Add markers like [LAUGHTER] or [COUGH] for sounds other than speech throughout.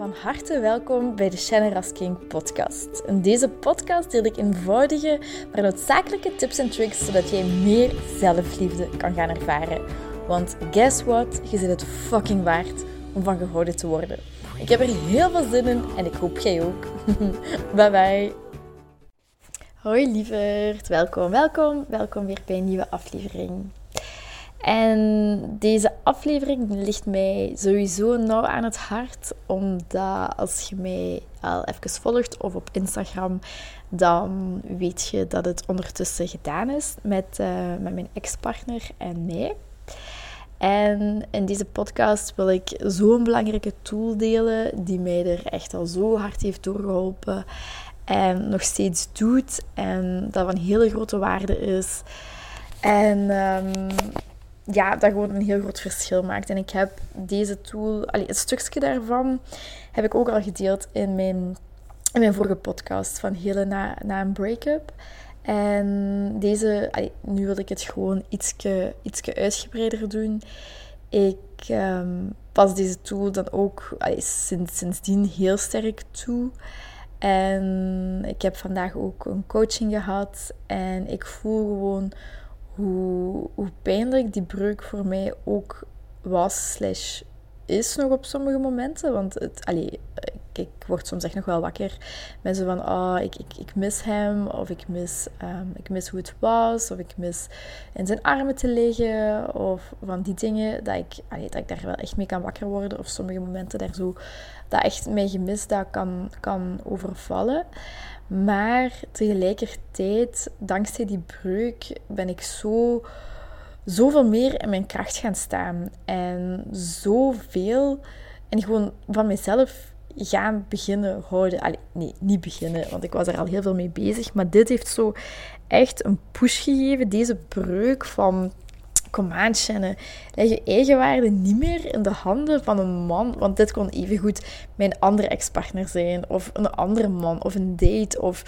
Van harte welkom bij de Shannon King podcast. In deze podcast deel ik eenvoudige, maar noodzakelijke tips en tricks zodat jij meer zelfliefde kan gaan ervaren. Want guess what? Je zit het fucking waard om van gehouden te worden. Ik heb er heel veel zin in en ik hoop jij ook. [LAUGHS] bye bye. Hoi lieverd, welkom, welkom, welkom weer bij een nieuwe aflevering. En deze aflevering ligt mij sowieso nauw aan het hart, omdat als je mij al even volgt of op Instagram, dan weet je dat het ondertussen gedaan is met, uh, met mijn ex-partner en mij. En in deze podcast wil ik zo'n belangrijke tool delen die mij er echt al zo hard heeft doorgeholpen en nog steeds doet en dat van hele grote waarde is. En um, ja, dat gewoon een heel groot verschil maakt. En ik heb deze tool, allee, een stukje daarvan, heb ik ook al gedeeld in mijn, in mijn vorige podcast van hele na, na een break-up. En deze, nu wil ik het gewoon ietske, ietske uitgebreider doen. Ik um, pas deze tool dan ook sinds, sindsdien heel sterk toe. En ik heb vandaag ook een coaching gehad. En ik voel gewoon hoe, pijnlijk die breuk voor mij ook was, slash is nog op sommige momenten. Want het, allee, ik word soms echt nog wel wakker zo van, oh, ik, ik, ik mis hem, of ik mis, um, ik mis hoe het was, of ik mis in zijn armen te liggen, of van die dingen, dat ik, allee, dat ik daar wel echt mee kan wakker worden, of sommige momenten daar zo, dat echt mijn gemis dat kan, kan overvallen. Maar tegelijkertijd, dankzij die breuk, ben ik zo, zoveel meer in mijn kracht gaan staan. En zoveel. En gewoon van mezelf gaan beginnen houden. Nee, niet beginnen, want ik was er al heel veel mee bezig. Maar dit heeft zo echt een push gegeven. Deze breuk van kom aan, Shannon. Leg je eigenwaarde niet meer in de handen van een man. Want dit kon evengoed mijn andere ex-partner zijn. Of een andere man. Of een date. Of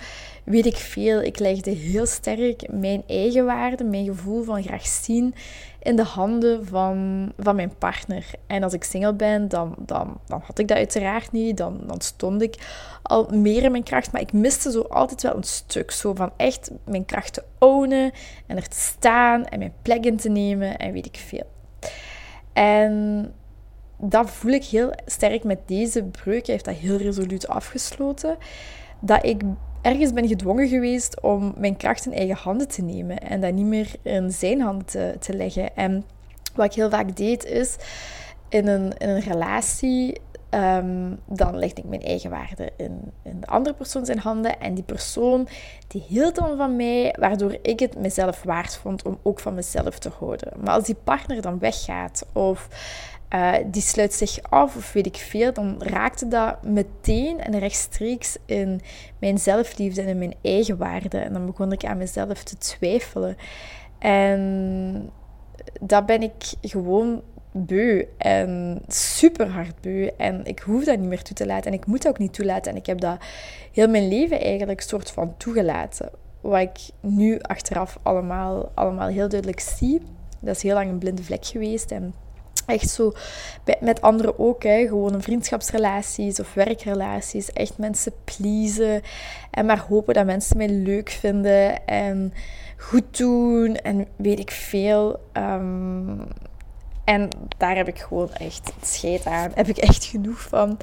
weet ik veel. Ik legde heel sterk mijn eigenwaarde, mijn gevoel van graag zien in de handen van, van mijn partner. En als ik single ben, dan, dan, dan had ik dat uiteraard niet. Dan, dan stond ik al meer in mijn kracht. Maar ik miste zo altijd wel een stuk. Zo van echt mijn kracht te ownen en er te staan en mijn plek in te nemen en weet ik veel. En dat voel ik heel sterk met deze breuk. Hij heeft dat heel resoluut afgesloten. Dat ik ergens ben gedwongen geweest om mijn kracht in eigen handen te nemen en dat niet meer in zijn handen te, leggen. En wat ik heel vaak deed is in een, in een relatie. Um, dan legde ik mijn eigen waarde in, in de andere persoon zijn handen. En die persoon die hield dan van mij, waardoor ik het mezelf waard vond om ook van mezelf te houden. Maar als die partner dan weggaat of uh, die sluit zich af of weet ik veel, dan raakte dat meteen en rechtstreeks in mijn zelfliefde en in mijn eigen waarde. En dan begon ik aan mezelf te twijfelen. En dat ben ik gewoon beu en super hard beu. En ik hoef dat niet meer toe te laten en ik moet dat ook niet toelaten. En ik heb dat heel mijn leven eigenlijk soort van toegelaten. Wat ik nu achteraf allemaal, allemaal heel duidelijk zie. Dat is heel lang een blinde vlek geweest en Echt zo met anderen ook, hè, gewoon vriendschapsrelaties of werkrelaties. Echt mensen pleasen en maar hopen dat mensen mij leuk vinden en goed doen en weet ik veel. Ehm, en daar heb ik gewoon echt scheid aan. Heb ik echt genoeg van.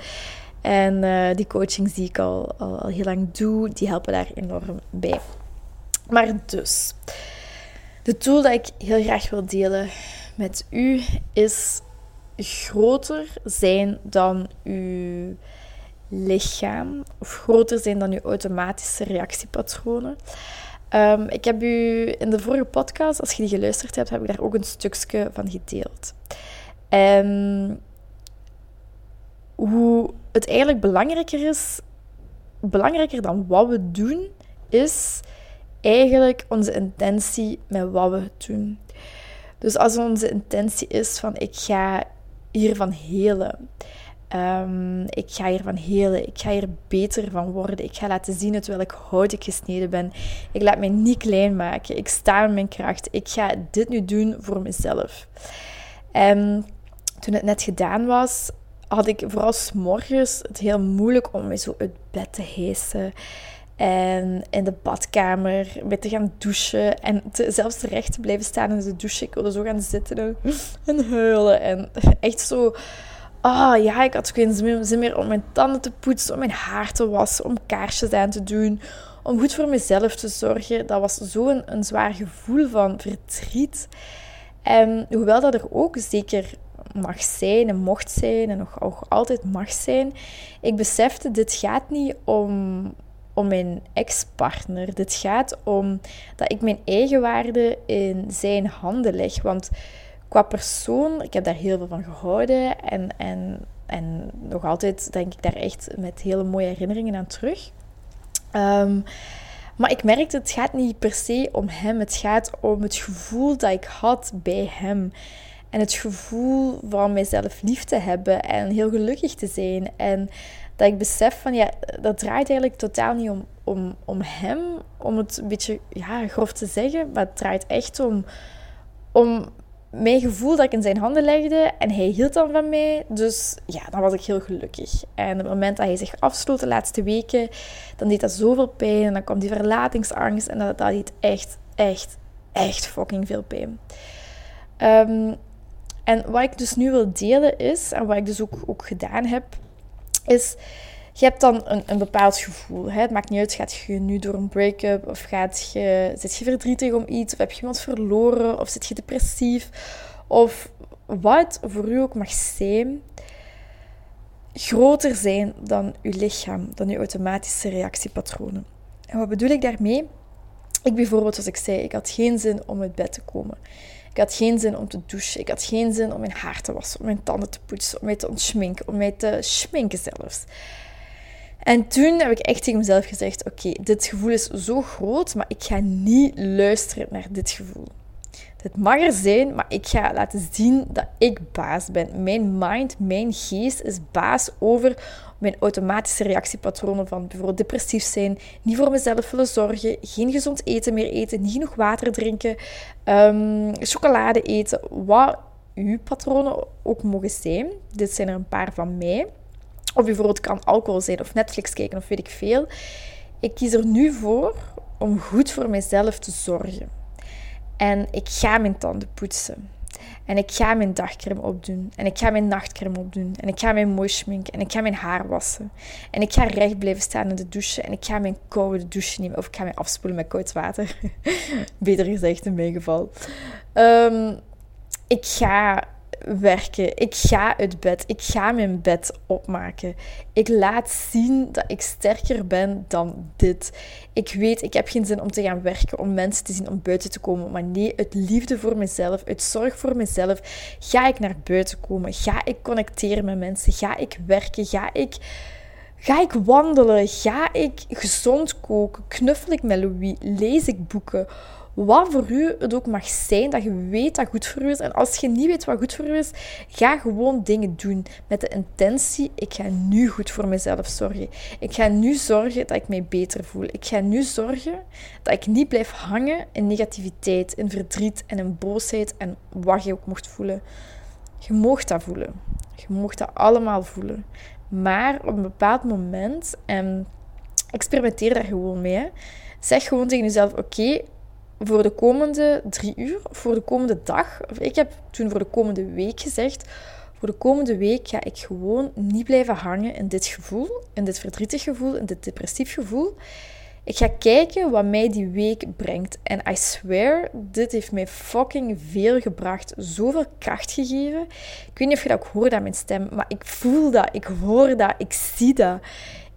En uh, die coachings die ik al, al, al heel lang doe, die helpen daar enorm bij. Maar dus, de tool dat ik heel graag wil delen met u is groter zijn dan uw lichaam of groter zijn dan uw automatische reactiepatronen. Um, ik heb u in de vorige podcast, als je die geluisterd hebt, heb ik daar ook een stukje van gedeeld. En hoe het eigenlijk belangrijker is, belangrijker dan wat we doen, is eigenlijk onze intentie met wat we doen. Dus als onze intentie is van ik ga hiervan helen. Um, ik ga hiervan helen. Ik ga hier beter van worden. Ik ga laten zien uit welk hout ik gesneden ben. Ik laat mij niet klein maken. Ik sta in mijn kracht. Ik ga dit nu doen voor mezelf. En toen het net gedaan was, had ik vooral s'morgens het heel moeilijk om me zo uit bed te heesen. En in de badkamer met te gaan douchen. En zelfs terecht te blijven staan in de douche. Ik wilde zo gaan zitten en huilen. En echt zo... Ah ja, ik had geen zin meer om mijn tanden te poetsen, om mijn haar te wassen, om kaarsjes aan te doen, om goed voor mezelf te zorgen. Dat was zo'n een, een zwaar gevoel van verdriet. En hoewel dat er ook zeker mag zijn en mocht zijn en nog altijd mag zijn, ik besefte, dit gaat niet om, om mijn ex-partner. Dit gaat om dat ik mijn eigen waarde in zijn handen leg. Want qua persoon, ik heb daar heel veel van gehouden. En, en, en nog altijd denk ik daar echt met hele mooie herinneringen aan terug. Um, maar ik merkte, het gaat niet per se om hem. Het gaat om het gevoel dat ik had bij hem. En het gevoel van mijzelf lief te hebben en heel gelukkig te zijn. En dat ik besef van ja, dat draait eigenlijk totaal niet om, om, om hem, om het een beetje ja, grof te zeggen, maar het draait echt om, om mijn gevoel dat ik in zijn handen legde en hij hield dan van mij. Dus ja, dan was ik heel gelukkig. En op het moment dat hij zich afsloot de laatste weken, dan deed dat zoveel pijn en dan kwam die verlatingsangst en dat, dat deed echt, echt, echt fucking veel pijn. Um, en wat ik dus nu wil delen is, en wat ik dus ook, ook gedaan heb, is... Je hebt dan een, bepaald gevoel. Hè? Het maakt niet uit, gaat je nu door een break-up of gaat je, zit je verdrietig om iets of heb je iemand verloren of zit je depressief of wat voor u ook mag zijn, groter zijn dan uw lichaam, dan uw automatische reactiepatronen. En wat bedoel ik daarmee? Ik bijvoorbeeld, zoals ik zei, ik had geen zin om uit bed te komen. Ik had geen zin om te douchen. Ik had geen zin om mijn haar te wassen, om mijn tanden te poetsen, om mij te ontschminken, om mij te schminken zelfs. En toen heb ik echt tegen mezelf gezegd: Oké, dit gevoel is zo groot, maar ik ga niet luisteren naar dit gevoel. Het mag er zijn, maar ik ga laten zien dat ik baas ben. Mijn mind, mijn geest is baas over mijn automatische reactiepatronen van bijvoorbeeld depressief zijn, niet voor mezelf willen zorgen, geen gezond eten meer eten, niet genoeg water drinken, um, chocolade eten, wat uw patronen ook mogen zijn. Dit zijn er een paar van mij. Of bijvoorbeeld kan alcohol zijn of Netflix kijken of weet ik veel. Ik kies er nu voor om goed voor mezelf te zorgen. En ik ga mijn tanden poetsen. En ik ga mijn dagcreme opdoen. En ik ga mijn nachtcreme opdoen. En ik ga mijn mooi schminken. En ik ga mijn haar wassen. En ik ga recht blijven staan in de douche. En ik ga mijn koude douche nemen. Of ik ga mij afspoelen met koud water. [LAUGHS] Beter gezegd in mijn geval. Um, ik ga werken. Ik ga uit bed. Ik ga mijn bed opmaken. Ik laat zien dat ik sterker ben dan dit. Ik weet, ik heb geen zin om te gaan werken, om mensen te zien, om buiten te komen. Maar nee, uit liefde voor mezelf, uit zorg voor mezelf, ga ik naar buiten komen. Ga ik connecteren met mensen. Ga ik werken. Ga ik... Ga ik wandelen? Ga ik gezond koken? Knuffel ik met Louis? Lees ik boeken? Wat voor u het ook mag zijn, dat je weet dat goed voor u is. En als je niet weet wat goed voor u is, ga gewoon dingen doen met de intentie, ik ga nu goed voor mezelf zorgen. Ik ga nu zorgen dat ik mij beter voel. Ik ga nu zorgen dat ik niet blijf hangen in negativiteit, in verdriet en in boosheid en wat je ook mocht voelen. Je mocht dat voelen. Je mocht dat allemaal voelen. Maar op een bepaald moment, en experimenteer daar gewoon mee, zeg gewoon tegen jezelf: Oké, voor de komende drie uur, voor de komende dag, of ik heb toen voor de komende week gezegd, voor de komende week ga ik gewoon niet blijven hangen in dit gevoel, in dit verdrietig gevoel, in dit depressief gevoel. Ik ga kijken wat mij die week brengt. En I swear, dit heeft mij fucking veel gebracht. Zoveel kracht gegeven. Ik weet niet of je dat ook hoort aan mijn stem, maar ik voel dat, ik hoor dat, ik zie dat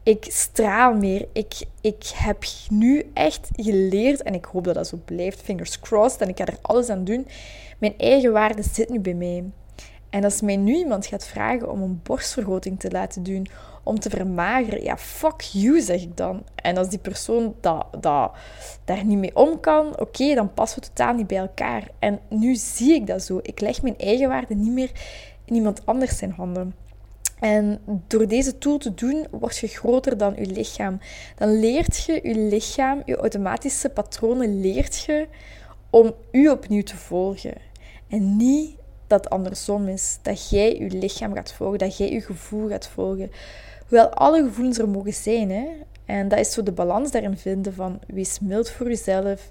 ik straal meer. Ik, ik heb nu echt geleerd, en ik hoop dat dat zo blijft, fingers crossed, en ik ga er alles aan doen. Mijn eigen waarde zit nu bij mij. En als mij nu iemand gaat vragen om een borstvergroting te laten doen, om te vermageren, ja, fuck you, zeg ik dan. En als die persoon dat, dat, daar niet mee om kan, oké, dan passen we totaal niet bij elkaar. En nu zie ik dat zo. Ik leg mijn eigen waarde niet meer in iemand anders zijn handen. En door deze tool te doen, word je groter dan je lichaam. Dan leert je je lichaam, je automatische patronen, leert je om u opnieuw te volgen. En niet dat andersom is. Dat jij je lichaam gaat volgen, dat jij je gevoel gaat volgen. Hoewel alle gevoelens er mogen zijn. Hè? En dat is zo de balans daarin vinden van wees mild voor jezelf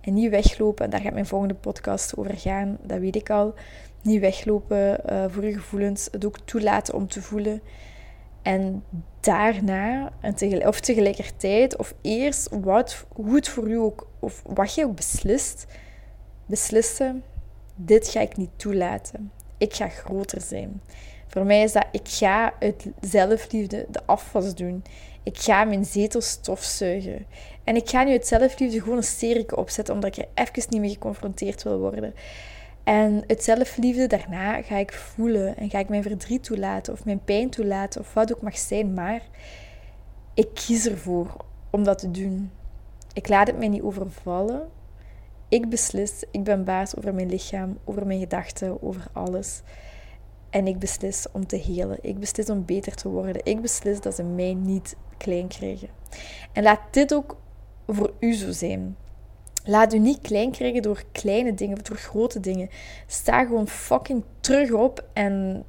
en niet weglopen. Daar gaat mijn volgende podcast over gaan, dat weet ik al. Niet weglopen uh, voor je gevoelens, het ook toelaten om te voelen. En daarna, en tegelijk, of tegelijkertijd, of eerst wat, hoe het voor u ook, of wat je ook beslist, beslissen, dit ga ik niet toelaten. Ik ga groter zijn. Voor mij is dat, ik ga uit zelfliefde de afwas doen. Ik ga mijn zetel stofzuigen. En ik ga nu uit zelfliefde gewoon een sterke opzetten, omdat ik er even niet mee geconfronteerd wil worden. En het zelfliefde daarna ga ik voelen en ga ik mijn verdriet toelaten of mijn pijn toelaten of wat ook mag zijn, maar ik kies ervoor om dat te doen. Ik laat het mij niet overvallen. Ik beslis, ik ben baas over mijn lichaam, over mijn gedachten, over alles. En ik beslis om te helen. Ik beslis om beter te worden. Ik beslis dat ze mij niet klein krijgen. En laat dit ook voor u zo zijn. Laat u niet klein krijgen door kleine dingen, door grote dingen. Sta gewoon fucking terug op en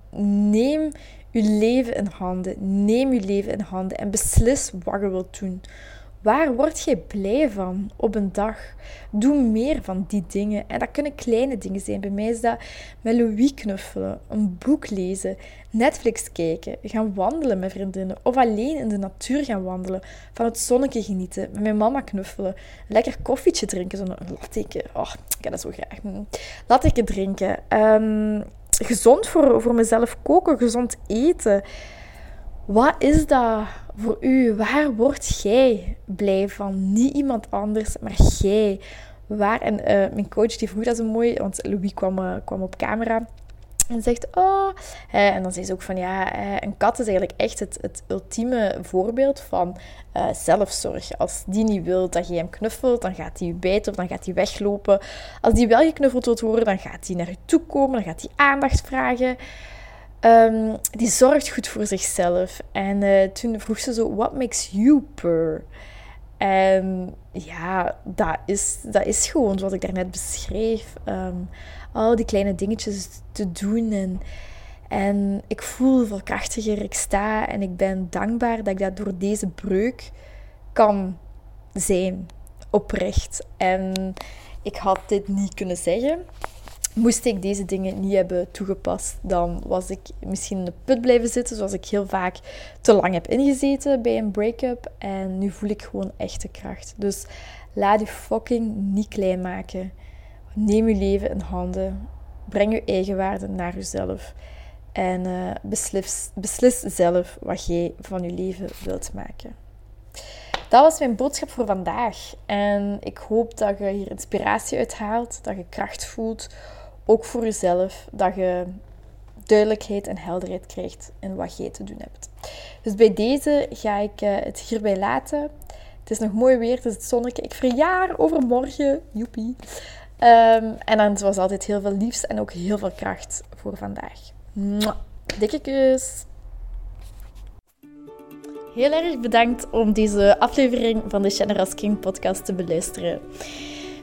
neem uw leven in handen. Neem uw leven in handen en beslis wat je wilt doen. Waar word je blij van op een dag? Doe meer van die dingen. En dat kunnen kleine dingen zijn. Bij mij is dat met Louis knuffelen, een boek lezen, Netflix kijken, gaan wandelen met vriendinnen of alleen in de natuur gaan wandelen, van het zonnetje genieten, met mijn mama knuffelen, lekker koffietje drinken, zo'n latte. Oh, ik heb dat zo graag. Mm. Latte drinken. Um, gezond voor, voor mezelf koken, gezond eten. Wat is dat voor u? Waar word jij blij van? Niet iemand anders, maar jij. Waar? En eh, mijn coach die vroeg dat zo mooi, want Louis kwam, uh, kwam op camera. En zegt, oh... en dan zei ze ook van, ja, een kat is eigenlijk echt het, het ultieme voorbeeld van zelfzorg. Als die niet wil dat je hem knuffelt, dan gaat hij je bijten of dan gaat hij weglopen. Als die wel geknuffeld wilt worden, dan gaat hij naar je toe komen, dan gaat hij aandacht vragen. Um, die zorgt goed voor zichzelf. En uh, toen vroeg ze zo, what makes you purr? En ja, dat is, dat is gewoon wat ik daarnet beschreef. Um, al die kleine dingetjes te doen. En, en ik voel veel krachtiger. Ik sta en ik ben dankbaar dat ik dat door deze breuk kan zijn. Oprecht. En ik had dit niet kunnen zeggen moest ik deze dingen niet hebben toegepast, dan was ik misschien in de put blijven zitten, zoals ik heel vaak te lang heb ingezeten bij een break-up. En nu voel ik gewoon echte kracht. Dus laat je fucking niet klein maken. Neem je leven in handen. Breng je eigen waarde naar jezelf. En uh, beslis, beslis zelf wat jij van je leven wilt maken. Dat was mijn boodschap voor vandaag. En ik hoop dat je hier inspiratie uit haalt, dat je kracht voelt ook voor jezelf, dat je duidelijkheid en helderheid krijgt in wat jij te doen hebt. Dus bij deze ga ik uh, het hierbij laten. Het is nog mooi weer, het is het zonnetje. Ik verjaar overmorgen, joepie. Um, en dan was altijd heel veel liefs en ook heel veel kracht voor vandaag. Dikke kus! Heel erg bedankt om deze aflevering van de Generous King podcast te beluisteren.